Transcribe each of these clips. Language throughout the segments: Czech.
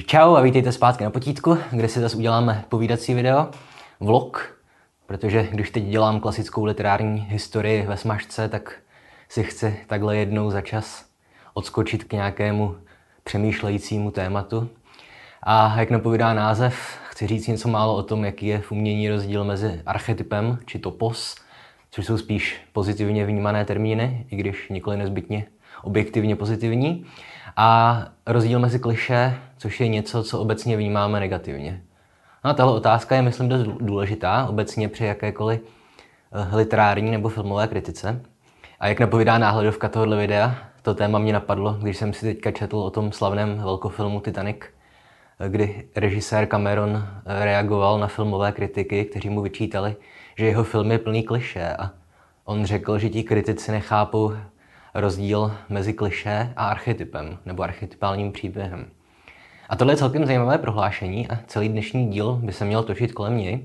Takže čau a vítejte zpátky na potítku, kde si zase uděláme povídací video, vlog, protože když teď dělám klasickou literární historii ve smažce, tak si chci takhle jednou za čas odskočit k nějakému přemýšlejícímu tématu. A jak napovídá název, chci říct něco málo o tom, jaký je v umění rozdíl mezi archetypem či topos, což jsou spíš pozitivně vnímané termíny, i když nikoli nezbytně objektivně pozitivní, a rozdíl mezi kliše, což je něco, co obecně vnímáme negativně. No a tahle otázka je, myslím, dost důležitá obecně při jakékoliv eh, literární nebo filmové kritice. A jak napovídá náhledovka tohohle videa, to téma mě napadlo, když jsem si teďka četl o tom slavném velkofilmu Titanic, eh, kdy režisér Cameron eh, reagoval na filmové kritiky, kteří mu vyčítali, že jeho film je plný kliše a on řekl, že ti kritici nechápou rozdíl mezi kliše a archetypem nebo archetypálním příběhem. A tohle je celkem zajímavé prohlášení a celý dnešní díl by se měl točit kolem něj.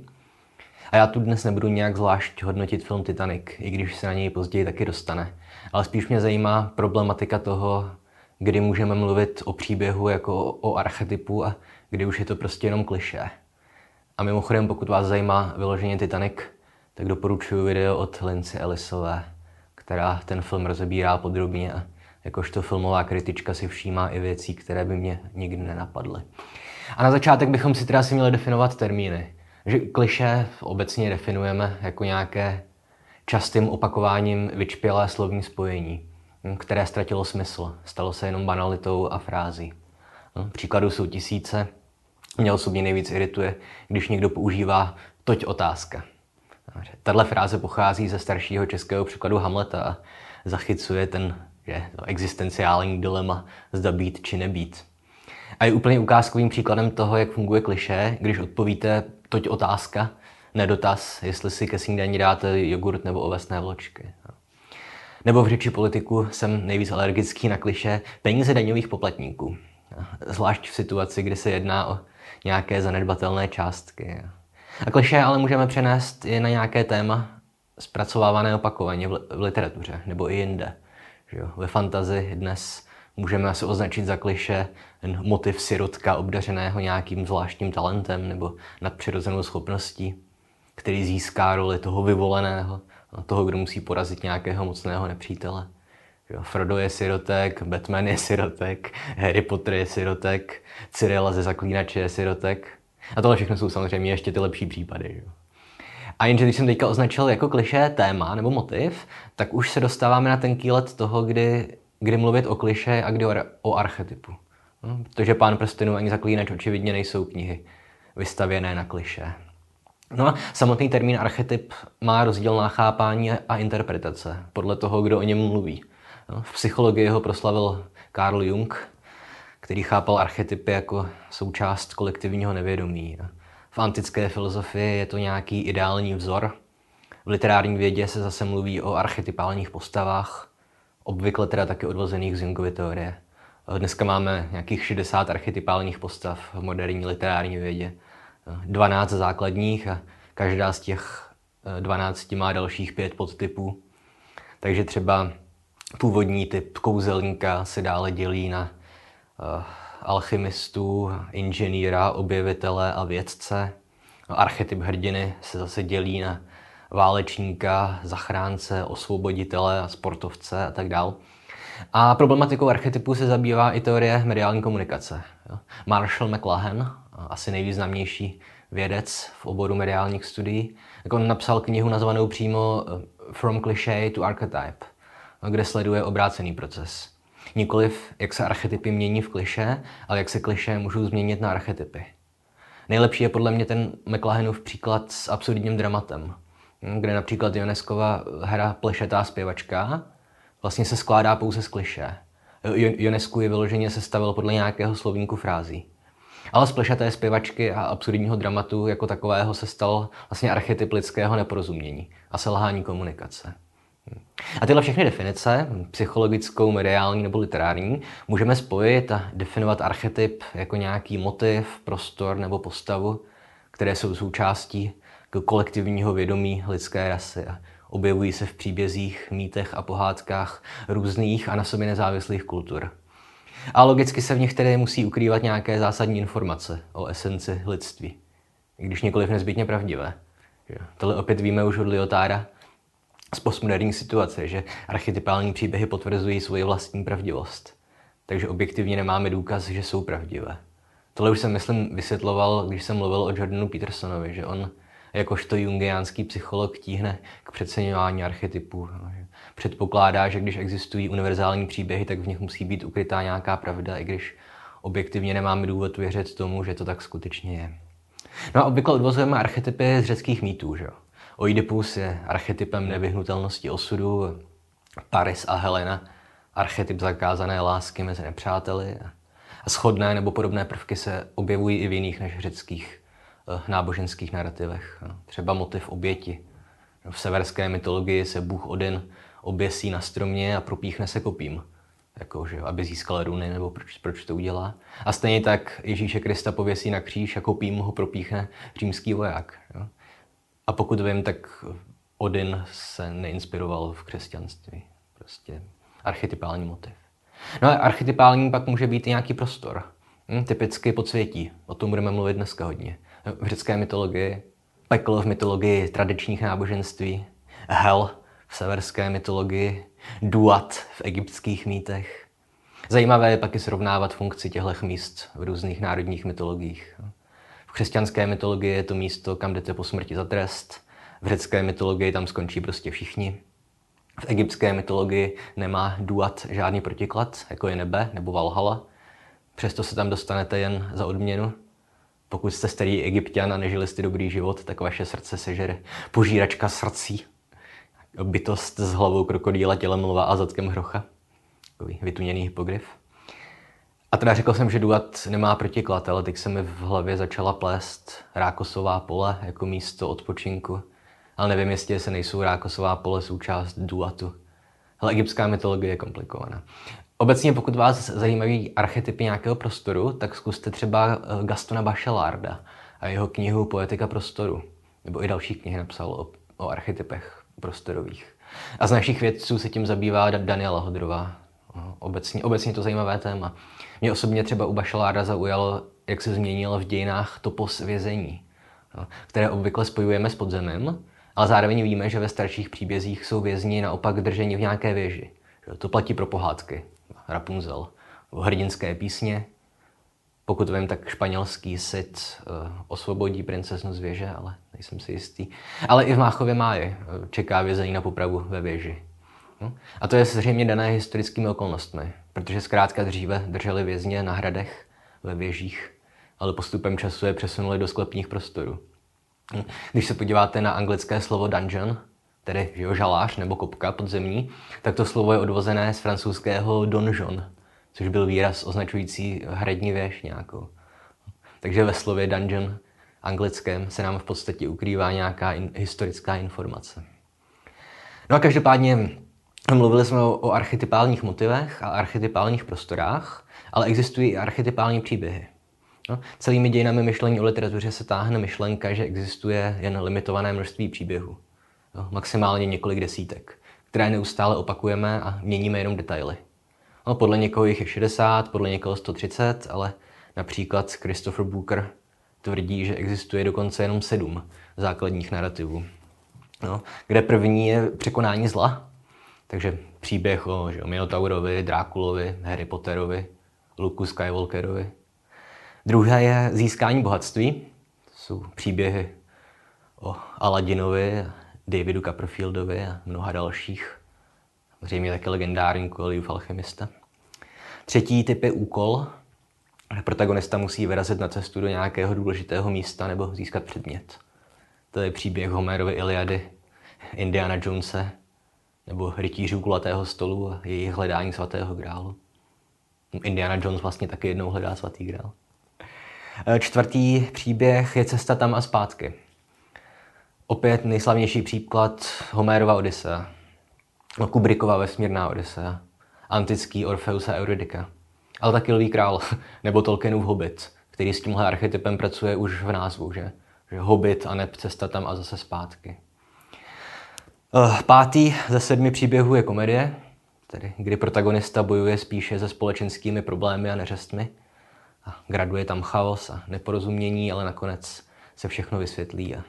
A já tu dnes nebudu nějak zvlášť hodnotit film Titanic, i když se na něj později taky dostane. Ale spíš mě zajímá problematika toho, kdy můžeme mluvit o příběhu jako o archetypu a kdy už je to prostě jenom kliše. A mimochodem, pokud vás zajímá vyloženě Titanic, tak doporučuji video od Lindsay Ellisové, která ten film rozebírá podrobně a jakožto filmová kritička si všímá i věcí, které by mě nikdy nenapadly. A na začátek bychom si teda si měli definovat termíny. Že kliše obecně definujeme jako nějaké častým opakováním vyčpělé slovní spojení, které ztratilo smysl, stalo se jenom banalitou a frází. No, příkladů jsou tisíce. Mě osobně nejvíc irituje, když někdo používá toť otázka. Tahle fráze pochází ze staršího českého překladu Hamleta a zachycuje ten že, to existenciální dilema, zda být či nebýt. A je úplně ukázkovým příkladem toho, jak funguje kliše, když odpovíte toť otázka, nedotaz, jestli si ke snídani dáte jogurt nebo ovesné vločky. Nebo v řeči politiku jsem nejvíc alergický na kliše peníze daňových poplatníků. Zvlášť v situaci, kdy se jedná o nějaké zanedbatelné částky. A kliše ale můžeme přenést i na nějaké téma zpracovávané opakovaně v literatuře nebo i jinde. Že jo? Ve fantazi dnes můžeme asi označit za kliše ten motiv sirotka obdařeného nějakým zvláštním talentem nebo nadpřirozenou schopností, který získá roli toho vyvoleného, toho, kdo musí porazit nějakého mocného nepřítele. Jo, Frodo je sirotek, Batman je sirotek, Harry Potter je sirotek, Cyrilla ze Zaklínače je sirotek. A tohle všechno jsou samozřejmě ještě ty lepší případy. Jo. A jenže když jsem teďka označil jako kliše téma nebo motiv, tak už se dostáváme na ten kýlet toho, kdy, kdy mluvit o kliše a kdy o, o archetypu. No, protože Pán prstenů ani Zaklínač očividně nejsou knihy vystavěné na kliše. No a samotný termín archetyp má rozdílná chápání a interpretace podle toho, kdo o něm mluví. No, v psychologii ho proslavil Carl Jung, který chápal archetypy jako součást kolektivního nevědomí. V antické filozofii je to nějaký ideální vzor. V literární vědě se zase mluví o archetypálních postavách, obvykle teda taky odvozených z Jungovy teorie. Dneska máme nějakých 60 archetypálních postav v moderní literární vědě. 12 základních a každá z těch 12 má dalších pět podtypů. Takže třeba původní typ kouzelníka se dále dělí na uh, alchymistů, inženýra, objevitele a vědce. Archetyp hrdiny se zase dělí na válečníka, zachránce, osvoboditele a sportovce a tak dále. A problematikou archetypu se zabývá i teorie mediální komunikace. Marshall McLuhan, asi nejvýznamnější vědec v oboru mediálních studií, tak on napsal knihu nazvanou přímo eh, From Cliché to Archetype, kde sleduje obrácený proces. Nikoliv, jak se archetypy mění v kliše, ale jak se kliše můžou změnit na archetypy. Nejlepší je podle mě ten McLahenův příklad s absurdním dramatem, kde například Ioneskova hra Plešetá zpěvačka vlastně se skládá pouze z kliše. Ionesku je vyloženě sestavil podle nějakého slovníku frází. Ale z plešaté zpěvačky a absurdního dramatu jako takového se stal vlastně archetyp lidského neporozumění a selhání komunikace. A tyhle všechny definice, psychologickou, mediální nebo literární, můžeme spojit a definovat archetyp jako nějaký motiv, prostor nebo postavu, které jsou součástí kolektivního vědomí lidské rasy objevují se v příbězích, mýtech a pohádkách různých a na sobě nezávislých kultur. A logicky se v nich tedy musí ukrývat nějaké zásadní informace o esenci lidství, když nikoliv nezbytně pravdivé. Tohle opět víme už od Lyotára z postmoderní situace, že archetypální příběhy potvrzují svoji vlastní pravdivost. Takže objektivně nemáme důkaz, že jsou pravdivé. Tohle už jsem, myslím, vysvětloval, když jsem mluvil o Jordanu Petersonovi, že on jakožto jungiánský psycholog tíhne k přeceňování archetypů. Předpokládá, že když existují univerzální příběhy, tak v nich musí být ukrytá nějaká pravda, i když objektivně nemáme důvod věřit tomu, že to tak skutečně je. No a obvykle odvozujeme archetypy z řeckých mýtů. Že? Oidipus je archetypem nevyhnutelnosti osudu, Paris a Helena archetyp zakázané lásky mezi nepřáteli. A shodné nebo podobné prvky se objevují i v jiných než řeckých náboženských narrativech. Třeba motiv oběti. V severské mytologii se bůh Odin oběsí na stromě a propíchne se kopím, jako, že, aby získal runy, nebo proč, proč to udělá. A stejně tak Ježíše Krista pověsí na kříž a kopím ho propíchne římský voják. Jo. A pokud vím, tak Odin se neinspiroval v křesťanství. Prostě archetypální motiv. No a archetypální pak může být i nějaký prostor. Hm, typicky podsvětí. O tom budeme mluvit dneska hodně. V řecké mytologii, peklo v mytologii tradičních náboženství, hell v severské mytologii, duat v egyptských mýtech. Zajímavé je pak i srovnávat funkci těchto míst v různých národních mytologiích. V křesťanské mytologii je to místo, kam jdete po smrti za trest. V řecké mytologii tam skončí prostě všichni. V egyptské mytologii nemá duat žádný protiklad, jako je nebe nebo Valhalla. Přesto se tam dostanete jen za odměnu. Pokud jste starý egyptian a nežili jste dobrý život, tak vaše srdce sežere požíračka srdcí. Bytost s hlavou krokodýla, tělem lva a zadkem hrocha. Takový vytuněný hypogryf. A teda řekl jsem, že Duat nemá protiklad, ale teď se mi v hlavě začala plést rákosová pole jako místo odpočinku ale nevím, jestli se nejsou rákosová pole součást duatu. Ale egyptská mytologie je komplikovaná. Obecně, pokud vás zajímají archetypy nějakého prostoru, tak zkuste třeba eh, Gastona Bachelarda a jeho knihu Poetika prostoru. Nebo i další knihy napsal o, o archetypech prostorových. A z našich vědců se tím zabývá Daniela Hodrová. Obecně, obecně to zajímavé téma. Mě osobně třeba u Bachelarda zaujalo, jak se změnilo v dějinách topos vězení, které obvykle spojujeme s podzemem, ale zároveň víme, že ve starších příbězích jsou vězni naopak drženi v nějaké věži. To platí pro pohádky. Rapunzel. Hrdinské písně. Pokud vím, tak španělský Sid uh, osvobodí princeznu z věže, ale nejsem si jistý. Ale i v Máchově máji uh, čeká vězení na popravu ve věži. No? A to je zřejmě dané historickými okolnostmi, protože zkrátka dříve drželi vězně na hradech, ve věžích, ale postupem času je přesunuli do sklepních prostorů. Když se podíváte na anglické slovo dungeon, tedy jo, žalář nebo kopka podzemní, tak to slovo je odvozené z francouzského donjon, což byl výraz označující hradní věž nějakou. Takže ve slově dungeon anglickém se nám v podstatě ukrývá nějaká in, historická informace. No a každopádně mluvili jsme o, o archetypálních motivech a archetypálních prostorách, ale existují i archetypální příběhy. No, celými dějinami myšlení o literatuře se táhne myšlenka, že existuje jen limitované množství příběhů. No, maximálně několik desítek, které neustále opakujeme a měníme jenom detaily. No, podle někoho jich je 60, podle někoho 130, ale například Christopher Booker tvrdí, že existuje dokonce jenom sedm základních narrativů. No, kde první je překonání zla, takže příběh o, že, o Minotaurovi, Drákulovi, Harry Potterovi, Luku Skywalkerovi, Druhé je získání bohatství. To jsou příběhy o Aladinovi, Davidu Copperfieldovi a mnoha dalších. Zřejmě také legendární Coeliův alchemista. Třetí typ je úkol. Protagonista musí vyrazit na cestu do nějakého důležitého místa nebo získat předmět. To je příběh Homerovy Iliady, Indiana Jonese nebo rytířů kulatého stolu a jejich hledání svatého grálu. Indiana Jones vlastně taky jednou hledá svatý grál. Čtvrtý příběh je Cesta tam a zpátky. Opět nejslavnější příklad Homérova Odyssea. No, Kubrickova vesmírná Odyssea. Antický Orfeus a Eurydica. Ale taky Lví král, nebo Tolkienův Hobbit, který s tímhle archetypem pracuje už v názvu, že? že Hobbit a neb cesta tam a zase zpátky. Eh, pátý ze sedmi příběhů je komedie, tedy kdy protagonista bojuje spíše se společenskými problémy a neřestmi. A graduje tam chaos a neporozumění, ale nakonec se všechno vysvětlí a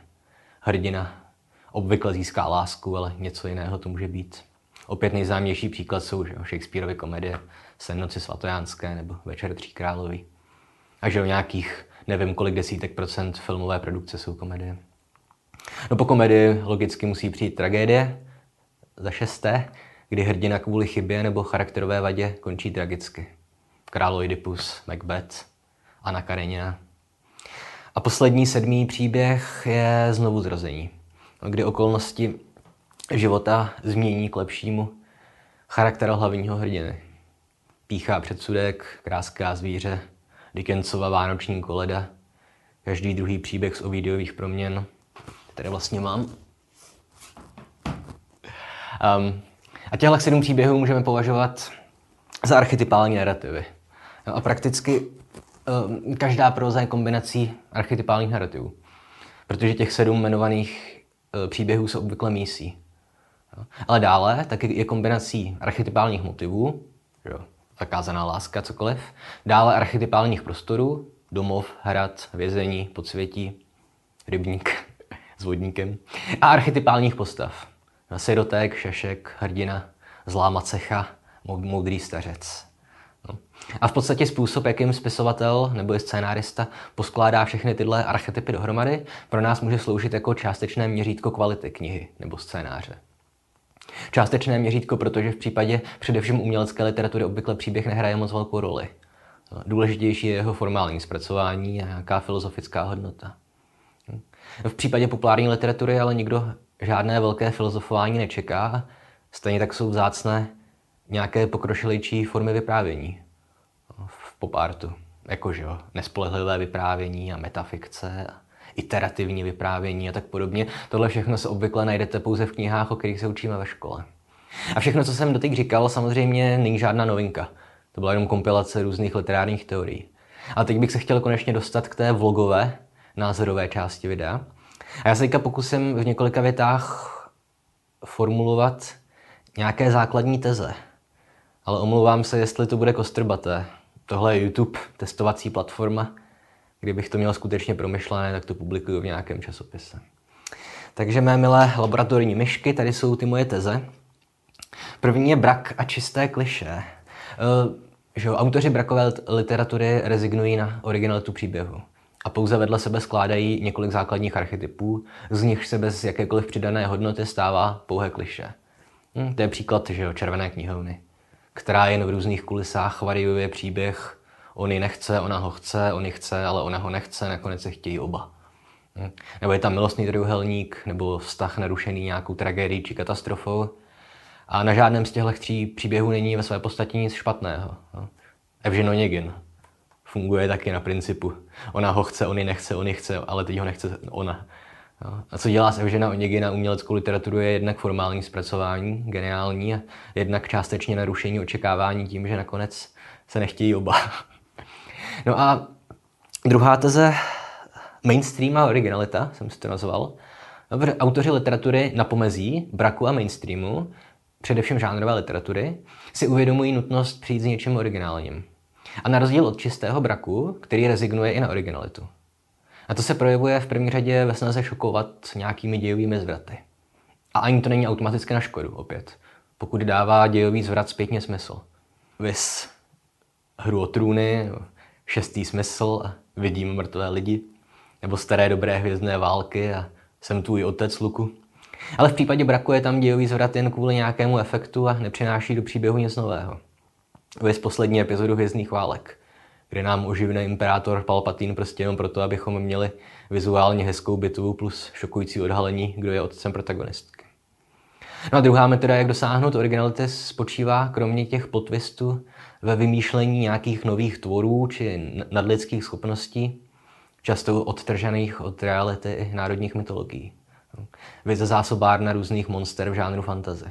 hrdina obvykle získá lásku, ale něco jiného to může být. Opět nejznámější příklad jsou že, Shakespeareovy komedie Sen noci svatojánské nebo Večer tří králový. A že o nějakých nevím kolik desítek procent filmové produkce jsou komedie. No po komedii logicky musí přijít tragédie, za šesté, kdy hrdina kvůli chybě nebo charakterové vadě končí tragicky. Král Oidipus, Macbeth, Anna Karenina. A poslední sedmý příběh je znovu zrození, kdy okolnosti života změní k lepšímu charakter hlavního hrdiny. Píchá předsudek, kráská zvíře, Dickensova vánoční koleda, každý druhý příběh z Ovidiových proměn, které vlastně mám. Um, a těchto sedm příběhů můžeme považovat za archetypální narrativy. No a prakticky každá proza je kombinací archetypálních narrativů. Protože těch sedm jmenovaných uh, příběhů se obvykle mísí. Ale dále taky je kombinací archetypálních motivů, jo, zakázaná láska, cokoliv. Dále archetypálních prostorů, domov, hrad, vězení, podsvětí, rybník s vodníkem. A archetypálních postav. Sirotek, šešek, hrdina, zlá macecha, moudrý stařec. A v podstatě způsob, jakým spisovatel nebo je scénárista poskládá všechny tyhle archetypy dohromady, pro nás může sloužit jako částečné měřítko kvality knihy nebo scénáře. Částečné měřítko, protože v případě především umělecké literatury obvykle příběh nehraje moc velkou roli. Důležitější je jeho formální zpracování a nějaká filozofická hodnota. V případě populární literatury ale nikdo žádné velké filozofování nečeká, stejně tak jsou vzácné nějaké pokročilejší formy vyprávění v popartu. Jakože jo, nespolehlivé vyprávění a metafikce a iterativní vyprávění a tak podobně. Tohle všechno se obvykle najdete pouze v knihách, o kterých se učíme ve škole. A všechno, co jsem doteď říkal, samozřejmě není žádná novinka. To byla jenom kompilace různých literárních teorií. A teď bych se chtěl konečně dostat k té vlogové, názorové části videa. A já se teďka pokusím v několika větách formulovat nějaké základní teze. Ale omlouvám se, jestli to bude kostrbaté. Tohle je YouTube, testovací platforma. Kdybych to měl skutečně promyšlené, tak to publikuju v nějakém časopise. Takže mé milé laboratorní myšky, tady jsou ty moje teze. První je brak a čisté kliše. E, že autoři brakové literatury rezignují na originalitu příběhu a pouze vedle sebe skládají několik základních archetypů, z nich se bez jakékoliv přidané hodnoty stává pouhé kliše. Hm, to je příklad že jo, červené knihovny, která jen v různých kulisách variuje příběh on ji nechce, ona ho chce, on ji chce, ale ona ho nechce, nakonec se chtějí oba. Hm. Nebo je tam milostný trojuhelník, nebo vztah narušený nějakou tragédií či katastrofou. A na žádném z těchto tří příběhů není ve své podstatě nic špatného. Evžen Onegin, funguje taky na principu. Ona ho chce, on ji nechce, on ji chce, ale teď ho nechce ona. A co dělá z Evžena Oněgy na uměleckou literaturu je jednak formální zpracování, geniální, a jednak částečně narušení očekávání tím, že nakonec se nechtějí oba. No a druhá teze, mainstream a originalita, jsem si to nazval. Dobře, autoři literatury na pomezí braku a mainstreamu, především žánrové literatury, si uvědomují nutnost přijít s něčím originálním. A na rozdíl od čistého braku, který rezignuje i na originalitu. A to se projevuje v první řadě ve snaze šokovat nějakými dějovými zvraty. A ani to není automaticky na škodu, opět. Pokud dává dějový zvrat zpětně smysl. Vys hru o trůny, šestý smysl vidím mrtvé lidi, nebo staré dobré hvězdné války a jsem tvůj otec, Luku. Ale v případě braku je tam dějový zvrat jen kvůli nějakému efektu a nepřináší do příběhu nic nového. Vys poslední epizodu Hvězdných válek, kde nám oživne imperátor Palpatine prostě jenom proto, abychom měli vizuálně hezkou bitvu plus šokující odhalení, kdo je otcem protagonistky. No a druhá metoda, jak dosáhnout originality, spočívá kromě těch potvistů ve vymýšlení nějakých nových tvorů či nadlidských schopností, často odtržených od reality i národních mytologií. Vy ze zásobárna různých monster v žánru fantasy.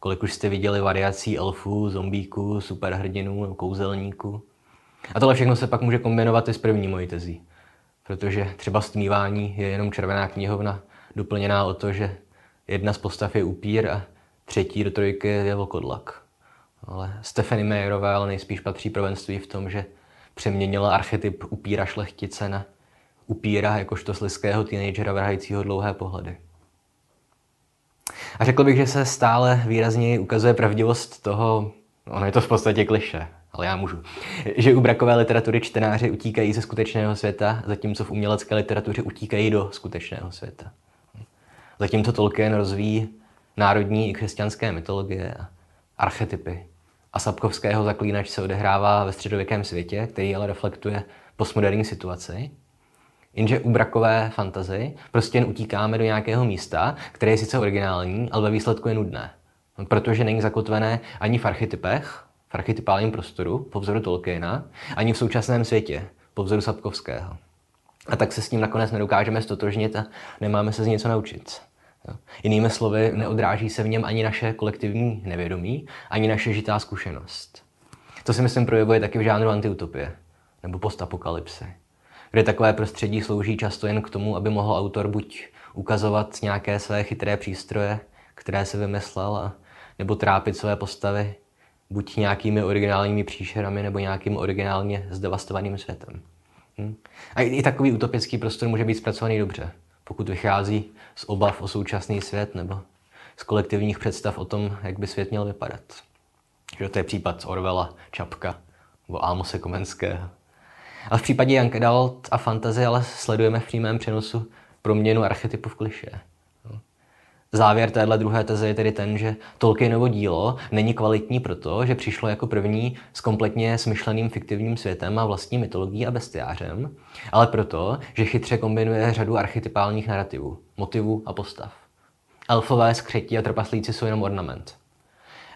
Kolik už jste viděli variací elfů, zombíků, superhrdinů, kouzelníků. A tohle všechno se pak může kombinovat i s první mojí tezí. Protože třeba stmívání je jenom červená knihovna, doplněná o to, že jedna z postav je upír a třetí do trojky je vlkodlak. Ale Stephanie Mayerové ale nejspíš patří prvenství v tom, že přeměnila archetyp upíra šlechtice na upíra jakožto sliského teenagera vrhajícího dlouhé pohledy. A řekl bych, že se stále výrazněji ukazuje pravdivost toho, ono je to v podstatě kliše, ale já můžu, že u brakové literatury čtenáři utíkají ze skutečného světa, zatímco v umělecké literatuře utíkají do skutečného světa. Zatímco Tolkien rozvíjí národní i křesťanské mytologie a archetypy. A Sapkovského zaklínač se odehrává ve středověkém světě, který ale reflektuje postmoderní situaci. Jenže u brakové fantazy prostě jen utíkáme do nějakého místa, které je sice originální, ale ve výsledku je nudné. Protože není zakotvené ani v archetypech, v archetypálním prostoru, po vzoru Tolkiena, ani v současném světě, po vzoru Sapkovského. A tak se s ním nakonec nedokážeme stotožnit a nemáme se z něco naučit. Jinými slovy, neodráží se v něm ani naše kolektivní nevědomí, ani naše žitá zkušenost. To si myslím projevuje taky v žánru antiutopie nebo postapokalypsy, kde takové prostředí slouží často jen k tomu, aby mohl autor buď ukazovat nějaké své chytré přístroje, které se vymyslel, a, nebo trápit své postavy buď nějakými originálními příšerami, nebo nějakým originálně zdevastovaným světem. Hm? A i, takový utopický prostor může být zpracovaný dobře, pokud vychází z obav o současný svět nebo z kolektivních představ o tom, jak by svět měl vypadat. Že to je případ Orwella, Čapka nebo Almose Komenského. Ale v případě Young Adult a fantasy ale sledujeme v přímém přenosu proměnu archetypu v kliše. Závěr téhle druhé teze je tedy ten, že Tolkienovo dílo není kvalitní proto, že přišlo jako první s kompletně smyšleným fiktivním světem a vlastní mytologií a bestiářem, ale proto, že chytře kombinuje řadu archetypálních narrativů, motivů a postav. Elfové, skřetí a trpaslíci jsou jenom ornament.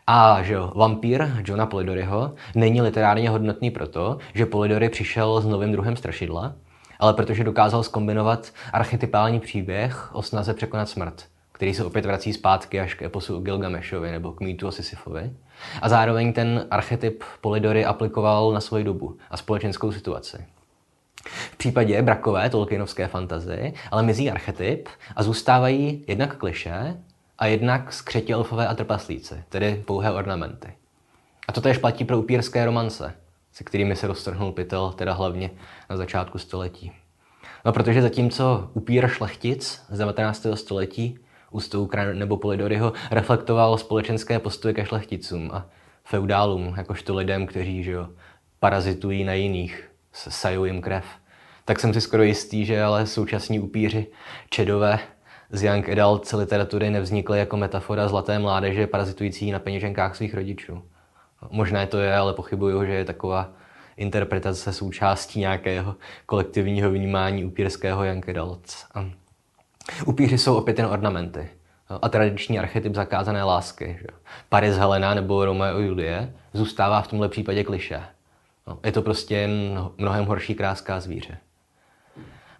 A že jo, vampír Johna Polidoryho není literárně hodnotný proto, že Polidory přišel s novým druhem strašidla, ale protože dokázal skombinovat archetypální příběh o snaze překonat smrt – který se opět vrací zpátky až k eposu Gilgameshovi nebo k mýtu o Sisyfovi. A zároveň ten archetyp Polidory aplikoval na svoji dobu a společenskou situaci. V případě brakové Tolkienovské fantazy ale mizí archetyp a zůstávají jednak kliše a jednak skřetí elfové a trpaslíci, tedy pouhé ornamenty. A to též platí pro upírské romance, se kterými se roztrhnul pytel, teda hlavně na začátku století. No protože zatímco upír šlechtic z 19. století u Stoukra nebo Polidoryho reflektoval společenské postoje ke šlechticům a feudálům, jakožto lidem, kteří že jo, parazitují na jiných, sajou jim krev. Tak jsem si skoro jistý, že ale současní upíři čedové z Young Adult literatury nevznikly jako metafora zlaté mládeže parazitující na peněženkách svých rodičů. Možné to je, ale pochybuju, že je taková interpretace součástí nějakého kolektivního vnímání upírského Young Adult. Upíři jsou opět jen ornamenty a tradiční archetyp zakázané lásky. Že? Paris Helena nebo Romeo Julie zůstává v tomhle případě kliše. No, je to prostě mnohem horší kráská zvíře.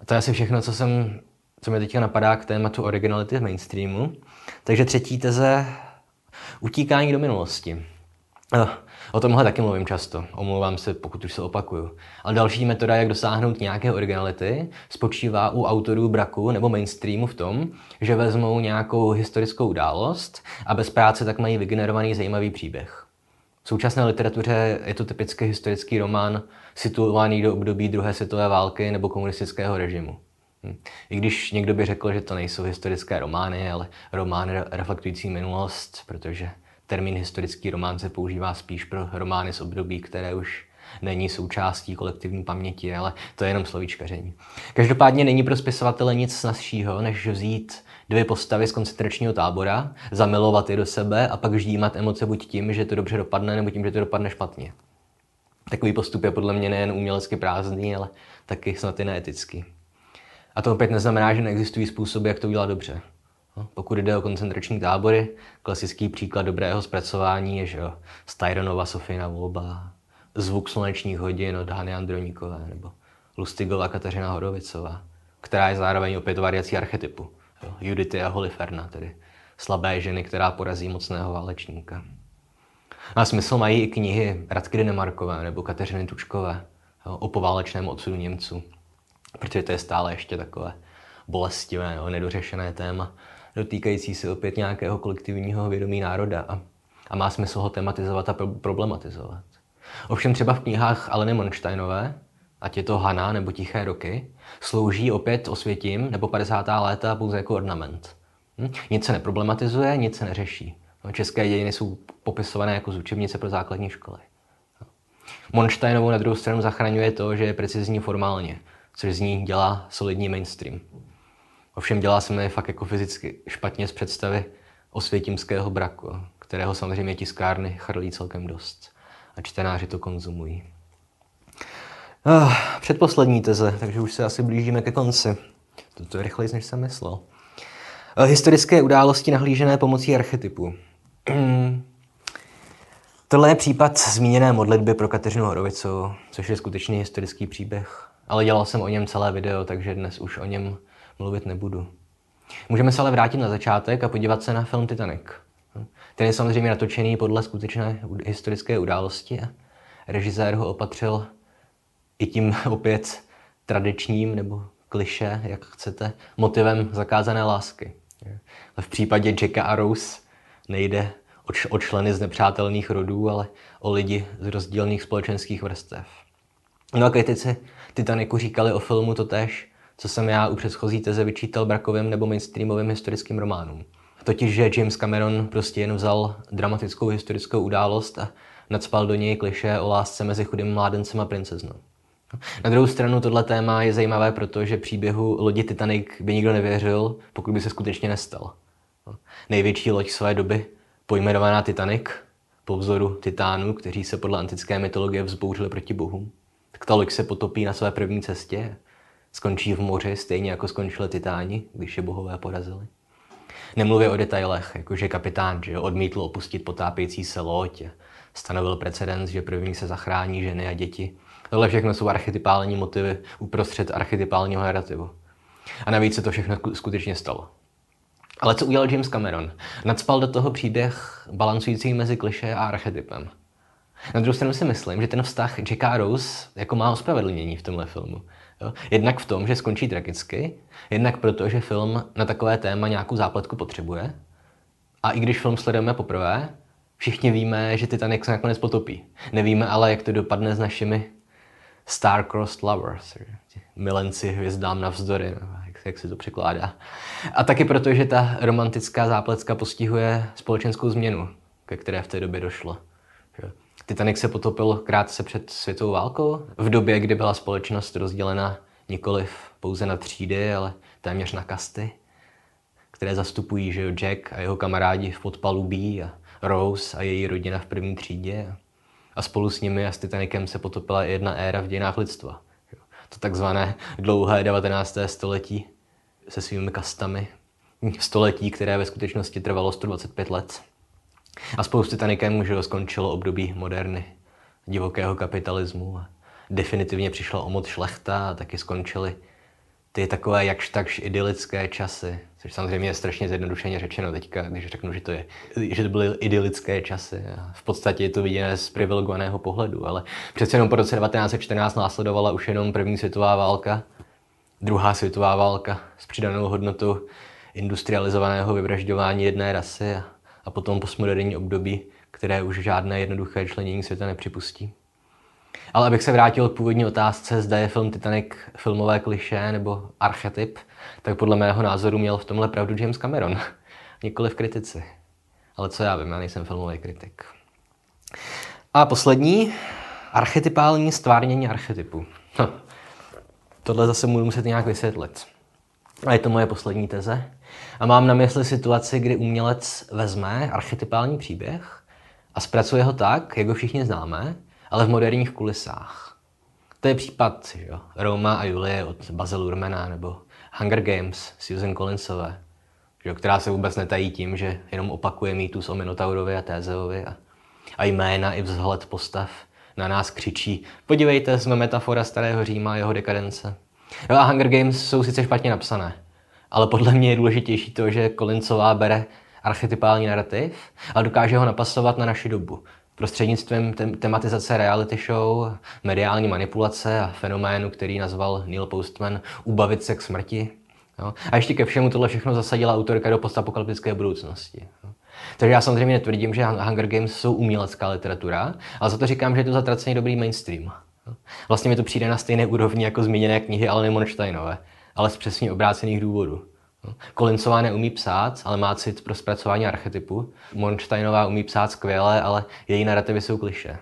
A to je asi všechno, co, jsem, co mi teďka napadá k tématu originality v mainstreamu. Takže třetí teze, utíkání do minulosti. O tomhle taky mluvím často, omlouvám se, pokud už se opakuju. Ale další metoda, jak dosáhnout nějaké originality, spočívá u autorů braku nebo mainstreamu v tom, že vezmou nějakou historickou událost a bez práce tak mají vygenerovaný zajímavý příběh. V současné literatuře je to typicky historický román situovaný do období druhé světové války nebo komunistického režimu. Hm. I když někdo by řekl, že to nejsou historické romány, ale romány reflektující minulost, protože termín historický román se používá spíš pro romány z období, které už není součástí kolektivní paměti, ale to je jenom slovíčkaření. Každopádně není pro spisovatele nic snazšího, než vzít dvě postavy z koncentračního tábora, zamilovat je do sebe a pak ždímat emoce buď tím, že to dobře dopadne, nebo tím, že to dopadne špatně. Takový postup je podle mě nejen umělecky prázdný, ale taky snad i neetický. A to opět neznamená, že neexistují způsoby, jak to udělat dobře. No, pokud jde o koncentrační tábory, klasický příklad dobrého zpracování je, že jo, Styronova Sofina volba, zvuk slunečních hodin od Hany Androníkové nebo Lustigova Kateřina Horovicová, která je zároveň opět variací archetypu. Jo, Judity a Holiferna, tedy slabé ženy, která porazí mocného válečníka. A smysl mají i knihy Radky Denemarkové nebo Kateřiny Tučkové jo, o poválečném odsudu Němců, protože to je stále ještě takové bolestivé, jo, nedořešené téma dotýkající se opět nějakého kolektivního vědomí národa. A, a má smysl ho tematizovat a problematizovat. Ovšem třeba v knihách Aleny Monsteinové, ať je to Hana nebo Tiché roky, slouží opět osvětím nebo 50. léta pouze jako ornament. Hm? Nic se neproblematizuje, nic se neřeší. No, české dějiny jsou popisované jako z učebnice pro základní školy. Monsteinovou na druhou stranu zachraňuje to, že je precizní formálně, což z ní dělá solidní mainstream. Ovšem dělá se mi fakt jako fyzicky špatně z představy osvětímského braku, kterého samozřejmě tiskárny chrlí celkem dost. A čtenáři to konzumují. Uh, předposlední teze, takže už se asi blížíme ke konci. Toto je rychleji, než jsem myslel. Uh, historické události nahlížené pomocí archetypu. Tohle je případ zmíněné modlitby pro Kateřinu Horovicu, což je skutečný historický příběh. Ale dělal jsem o něm celé video, takže dnes už o něm mluvit nebudu. Můžeme se ale vrátit na začátek a podívat se na film Titanic. Ten je samozřejmě natočený podle skutečné historické události a režisér ho opatřil i tím opět tradičním nebo kliše, jak chcete, motivem zakázané lásky. V případě Jacka a Rose nejde o členy z nepřátelných rodů, ale o lidi z rozdílných společenských vrstev. No a kritici Titaniku říkali o filmu to tež, co jsem já u předchozí teze vyčítal brakovým nebo mainstreamovým historickým románům. Totiž, že James Cameron prostě jen vzal dramatickou historickou událost a nadspal do něj kliše o lásce mezi chudým mládencem a princeznou. Na druhou stranu tohle téma je zajímavé, protože příběhu lodi Titanic by nikdo nevěřil, pokud by se skutečně nestal. Největší loď své doby, pojmenovaná Titanic, po vzoru titánů, kteří se podle antické mytologie vzbouřili proti bohům, tak ta loď se potopí na své první cestě, skončí v moři stejně jako skončili titáni, když je bohové porazili. Nemluvě o detailech, jako že kapitán že odmítl opustit potápějící se loď, stanovil precedens, že první se zachrání ženy a děti. Tohle všechno jsou archetypální motivy uprostřed archetypálního narrativu. A navíc se to všechno skutečně stalo. Ale co udělal James Cameron? Nadspal do toho příběh balancující mezi kliše a archetypem. Na druhou stranu si myslím, že ten vztah Jacka Rose jako má ospravedlnění v tomhle filmu. Jo? Jednak v tom, že skončí tragicky, jednak proto, že film na takové téma nějakou zápletku potřebuje. A i když film sledujeme poprvé, všichni víme, že Titanic se nakonec potopí. Nevíme ale, jak to dopadne s našimi star-crossed lovers, milenci hvězdám navzdory, jak, jak se to překládá. A taky proto, že ta romantická zápletka postihuje společenskou změnu, ke které v té době došlo. Titanic se potopil krátce před světovou válkou, v době, kdy byla společnost rozdělena nikoliv pouze na třídy, ale téměř na kasty, které zastupují že Jack a jeho kamarádi v podpalubí a Rose a její rodina v první třídě. A spolu s nimi a s Titanicem se potopila jedna éra v dějinách lidstva. To takzvané dlouhé 19. století se svými kastami. Století, které ve skutečnosti trvalo 125 let. A spolu s Titanicem že skončilo období moderny, divokého kapitalismu. A definitivně přišla o moc šlechta a taky skončily ty takové jakž takž idylické časy, což samozřejmě je strašně zjednodušeně řečeno teďka, když řeknu, že to, je, že to byly idylické časy. A v podstatě je to viděné z privilegovaného pohledu, ale přece jenom po roce 1914 následovala už jenom první světová válka, druhá světová válka s přidanou hodnotou industrializovaného vyvražďování jedné rasy a a potom postmoderní období, které už žádné jednoduché členění světa nepřipustí. Ale abych se vrátil k původní otázce, zda je film Titanic filmové kliše nebo archetyp, tak podle mého názoru měl v tomhle pravdu James Cameron, nikoli v kritici. Ale co já vím, já nejsem filmový kritik. A poslední, archetypální stvárnění archetypu. Hm. Tohle zase budu muset nějak vysvětlit. A je to moje poslední teze. A mám na mysli situaci, kdy umělec vezme archetypální příběh a zpracuje ho tak, jak ho všichni známe, ale v moderních kulisách. To je případ jo, Roma a Julie od Baze Lurmana nebo Hunger Games Susan Collinsové, jo, která se vůbec netají tím, že jenom opakuje mýtus o Minotaurovi a Tézeovi a, a jména i vzhled postav na nás křičí podívejte, jsme metafora starého Říma a jeho dekadence. Jo, a Hunger Games jsou sice špatně napsané, ale podle mě je důležitější to, že Collinsová bere archetypální narrativ a dokáže ho napasovat na naši dobu. Prostřednictvím tem- tematizace reality show, mediální manipulace a fenoménu, který nazval Neil Postman ubavit se k smrti. Jo? A ještě ke všemu tohle všechno zasadila autorka do postapokalyptické budoucnosti. Jo? Takže já samozřejmě netvrdím, že Hunger Games jsou umělecká literatura, ale za to říkám, že je to zatracený dobrý mainstream. Vlastně mi to přijde na stejné úrovni jako zmíněné knihy Aleny Monšteinové, ale z přesně obrácených důvodů. Kolincová neumí psát, ale má cit pro zpracování archetypu. Monšteinová umí psát skvěle, ale její narrativy jsou kliše.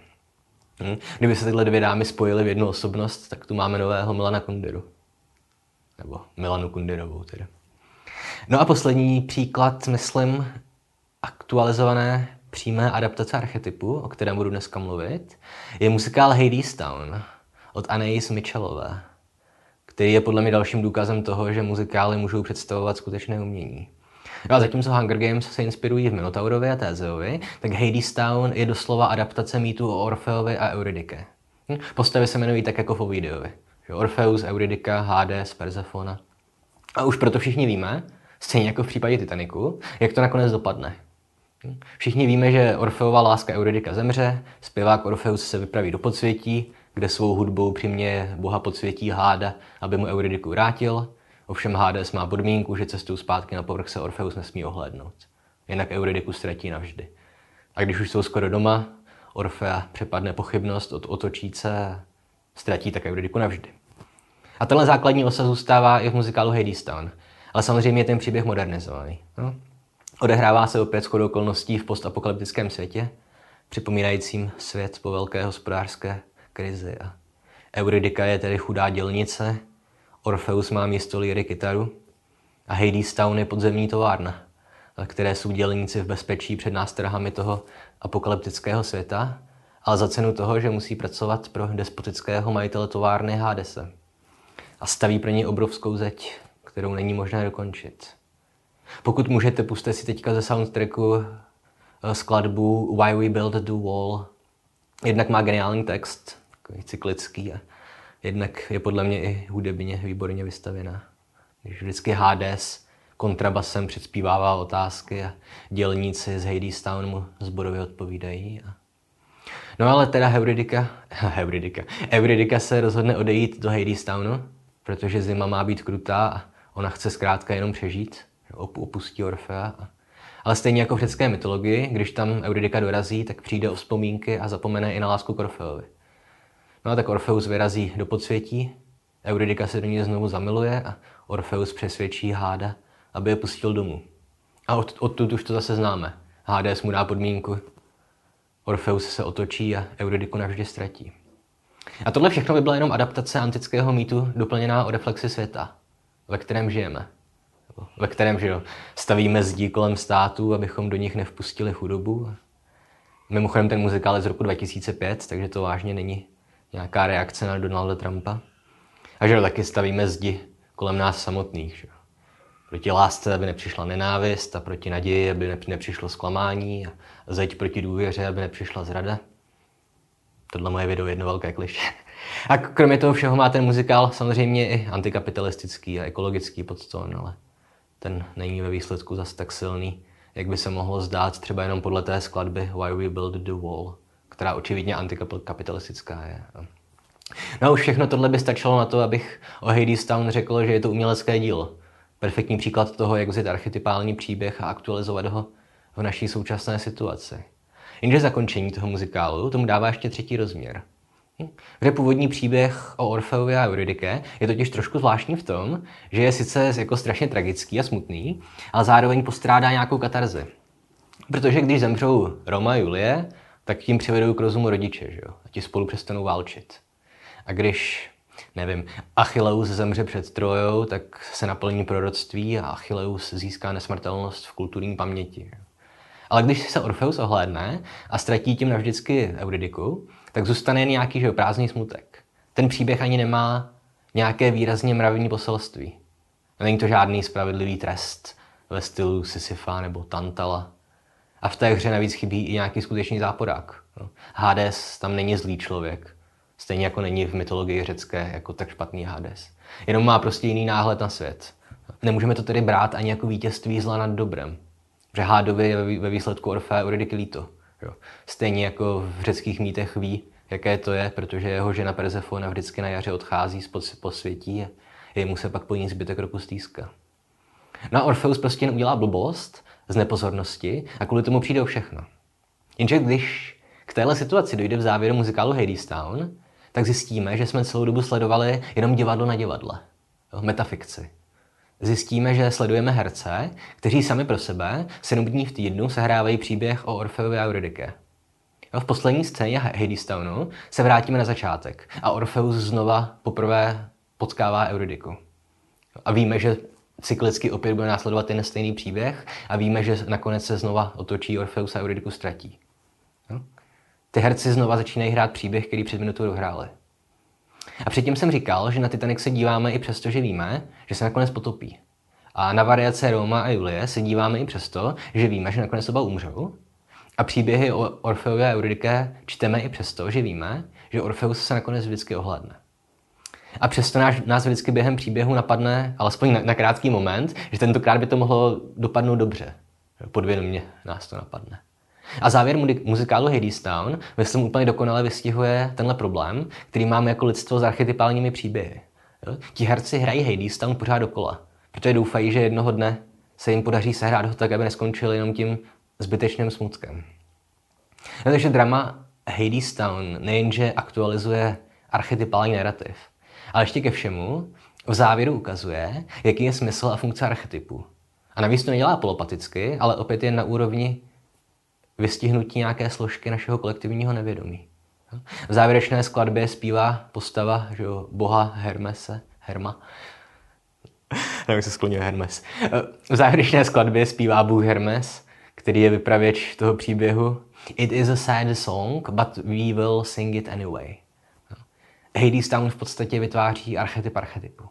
Hm? Kdyby se tyhle dvě dámy spojily v jednu osobnost, tak tu máme nového Milana Kunderu. Nebo Milanu Kunderovou tedy. No a poslední příklad, myslím, aktualizované přímé adaptace archetypu, o kterém budu dneska mluvit, je muzikál Town od Anais Mitchellové, který je podle mě dalším důkazem toho, že muzikály můžou představovat skutečné umění. No a zatímco Hunger Games se inspirují v Minotaurovi a Tézeovi, tak Town je doslova adaptace mýtu o Orfeovi a Euridike. Hm? Postavy se jmenují tak jako v Ovidovi. Orfeus, Euridika, Hades, Persefona. A už proto všichni víme, stejně jako v případě Titaniku, jak to nakonec dopadne. Všichni víme, že Orfeova láska Euridika zemře, zpěvák Orfeus se vypraví do podsvětí, kde svou hudbou přiměje boha podsvětí Háda, aby mu Euridiku vrátil. Ovšem Hades má podmínku, že cestou zpátky na povrch se Orfeus nesmí ohlédnout. Jinak Euridiku ztratí navždy. A když už jsou skoro doma, Orfea přepadne pochybnost od otočíce ztratí tak Euridiku navždy. A tenhle základní osa zůstává i v muzikálu Town. Ale samozřejmě je ten příběh modernizovaný. No? Odehrává se opět shodou okolností v postapokalyptickém světě, připomínajícím svět po velké hospodářské krizi. A Euridika je tedy chudá dělnice, Orfeus má místo líry kytaru a Hades Town je podzemní továrna, které jsou dělníci v bezpečí před nástrahami toho apokalyptického světa, ale za cenu toho, že musí pracovat pro despotického majitele továrny Hadese. A staví pro něj obrovskou zeď, kterou není možné dokončit. Pokud můžete, puste si teďka ze soundtracku eh, skladbu Why We Built the Wall. Jednak má geniální text, takový cyklický a jednak je podle mě i hudebně výborně vystavěná. Když vždycky Hades kontrabasem předspívává otázky a dělníci z Hadestown mu zborově odpovídají. A... No ale teda Heuridika, Heuridika, Euridika se rozhodne odejít do Hadestownu, protože zima má být krutá a ona chce zkrátka jenom přežít opustí Orfea. Ale stejně jako v řecké mytologii, když tam Euridika dorazí, tak přijde o vzpomínky a zapomene i na lásku k Orfeovi. No a tak Orfeus vyrazí do podsvětí, Euridika se do ní znovu zamiluje a Orfeus přesvědčí Háda, aby je pustil domů. A od, odtud už to zase známe. Hades mu dá podmínku, Orfeus se otočí a Euridiku navždy ztratí. A tohle všechno by byla jenom adaptace antického mýtu doplněná o reflexi světa, ve kterém žijeme ve kterém že stavíme zdí kolem států, abychom do nich nevpustili chudobu. Mimochodem ten muzikál je z roku 2005, takže to vážně není nějaká reakce na Donalda Trumpa. A že taky stavíme zdi kolem nás samotných. Že. Proti lásce, aby nepřišla nenávist a proti naději, aby nepřišlo zklamání a zeď proti důvěře, aby nepřišla zrada. Tohle moje video je jedno velké kliše. A kromě toho všeho má ten muzikál samozřejmě i antikapitalistický a ekologický podstón, ale ten není ve výsledku zas tak silný, jak by se mohlo zdát třeba jenom podle té skladby Why We Build the Wall, která očividně antikapitalistická je. No a už všechno tohle by stačilo na to, abych o Hades Town řekl, že je to umělecké dílo. Perfektní příklad toho, jak vzít archetypální příběh a aktualizovat ho v naší současné situaci. Jenže zakončení toho muzikálu tomu dává ještě třetí rozměr. Kde původní příběh o Orfeovi a Euridike je totiž trošku zvláštní v tom, že je sice jako strašně tragický a smutný, ale zároveň postrádá nějakou katarzi. Protože když zemřou Roma a Julie, tak tím přivedou k rozumu rodiče, že jo? A ti spolu přestanou válčit. A když, nevím, Achilleus zemře před Trojou, tak se naplní proroctví a Achilleus získá nesmrtelnost v kulturní paměti. Ale když se Orfeus ohlédne a ztratí tím navždycky Euridiku, tak zůstane jen nějaký že prázdný smutek. Ten příběh ani nemá nějaké výrazně mravní poselství. Není to žádný spravedlivý trest ve stylu Sisyfa nebo Tantala. A v té hře navíc chybí i nějaký skutečný záporák. No. Hades tam není zlý člověk. Stejně jako není v mytologii řecké jako tak špatný Hades. Jenom má prostě jiný náhled na svět. Nemůžeme to tedy brát ani jako vítězství zla nad dobrem. Že Hádovi je ve výsledku Orfea Eurydiky líto. Jo. Stejně jako v řeckých mýtech ví, jaké to je, protože jeho žena Persefona vždycky na jaře odchází z posvětí a jemu se pak po ní zbytek roku stýská. No a Orfeus prostě jen udělá blbost, z nepozornosti a kvůli tomu přijde o všechno. Jenže když k téhle situaci dojde v závěru muzikálu Hadestown, tak zjistíme, že jsme celou dobu sledovali jenom divadlo na divadle. Jo, metafikci. Zjistíme, že sledujeme herce, kteří sami pro sebe sedm dní v týdnu sehrávají příběh o Orfeovi a Euridike. Jo, v poslední scéně Hadestownu se vrátíme na začátek a Orfeus znova poprvé potkává Euridiku. A víme, že cyklicky opět bude následovat ten stejný příběh a víme, že nakonec se znova otočí Orfeus a Euridiku ztratí. Jo? Ty herci znova začínají hrát příběh, který před minutou dohráli. A předtím jsem říkal, že na Titanic se díváme i přesto, že víme, že se nakonec potopí. A na variace Roma a Julie se díváme i přesto, že víme, že nakonec oba umřou. A příběhy o Orfeovi a Euridike čteme i přesto, že víme, že Orfeus se nakonec vždycky ohledne. A přesto nás, nás vždycky během příběhu napadne, alespoň na, na krátký moment, že tentokrát by to mohlo dopadnout dobře. Podvědomě nás to napadne. A závěr muzikálu Hadestown, myslím, úplně dokonale vystihuje tenhle problém, který máme jako lidstvo s archetypálními příběhy. Jo? Ti herci hrají Hadestown pořád dokola, protože doufají, že jednoho dne se jim podaří sehrát ho tak, aby neskončili jenom tím zbytečným smutkem. No, takže drama Hadestown nejenže aktualizuje archetypální narrativ, ale ještě ke všemu v závěru ukazuje, jaký je smysl a funkce archetypu. A navíc to nedělá polopaticky, ale opět je na úrovni vystihnutí nějaké složky našeho kolektivního nevědomí. V závěrečné skladbě zpívá postava že jo, boha Hermese, Herma. Nevím, se sklonil Hermes. V závěrečné skladbě zpívá bůh Hermes, který je vypravěč toho příběhu. It is a sad song, but we will sing it anyway. Hades Town v podstatě vytváří archetyp archetypu.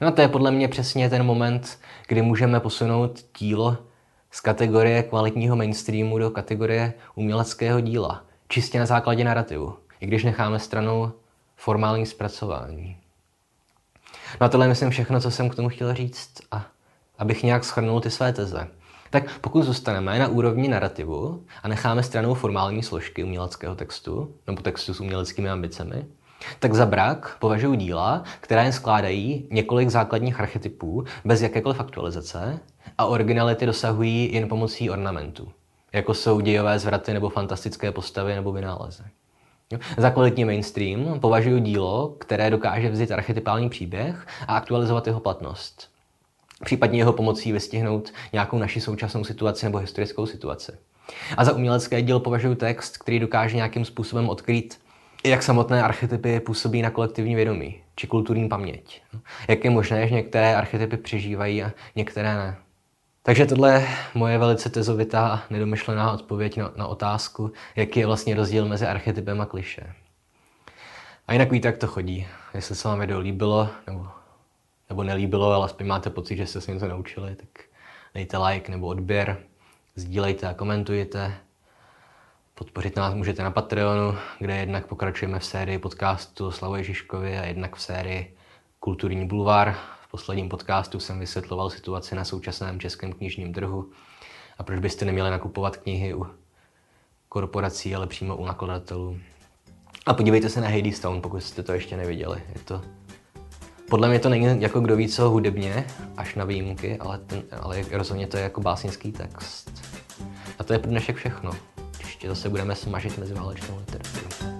No to je podle mě přesně ten moment, kdy můžeme posunout dílo z kategorie kvalitního mainstreamu do kategorie uměleckého díla, čistě na základě narrativu, i když necháme stranou formální zpracování. No a tohle je myslím všechno, co jsem k tomu chtěl říct a abych nějak schrnul ty své teze. Tak pokud zůstaneme na úrovni narrativu a necháme stranou formální složky uměleckého textu, nebo textu s uměleckými ambicemi, tak za brak považuji díla, která jen skládají několik základních archetypů bez jakékoliv aktualizace a originality dosahují jen pomocí ornamentů, jako jsou dějové zvraty nebo fantastické postavy nebo vynálezy. Za kvalitní mainstream považuji dílo, které dokáže vzít archetypální příběh a aktualizovat jeho platnost. Případně jeho pomocí vystihnout nějakou naši současnou situaci nebo historickou situaci. A za umělecké dílo považuji text, který dokáže nějakým způsobem odkrýt jak samotné archetypy působí na kolektivní vědomí či kulturní paměť. Jak je možné, že některé archetypy přežívají a některé ne. Takže tohle je moje velice tezovitá a nedomyšlená odpověď na, na otázku, jaký je vlastně rozdíl mezi archetypem a kliše. A jinak víte, jak to chodí. Jestli se vám video líbilo nebo, nebo nelíbilo, ale aspoň máte pocit, že jste se něco naučili, tak dejte like nebo odběr, sdílejte a komentujte. Podpořit nás můžete na Patreonu, kde jednak pokračujeme v sérii podcastu Slavoj Žižkovi a jednak v sérii Kulturní bulvár. V posledním podcastu jsem vysvětloval situaci na současném českém knižním trhu a proč byste neměli nakupovat knihy u korporací, ale přímo u nakladatelů. A podívejte se na Hadestown, pokud jste to ještě neviděli. Je to... Podle mě to není jako kdo ví co hudebně, až na výjimky, ale, ten, ale rozhodně to je jako básnický text. A to je pro dnešek všechno ještě zase budeme smažit meziválečnou literaturu.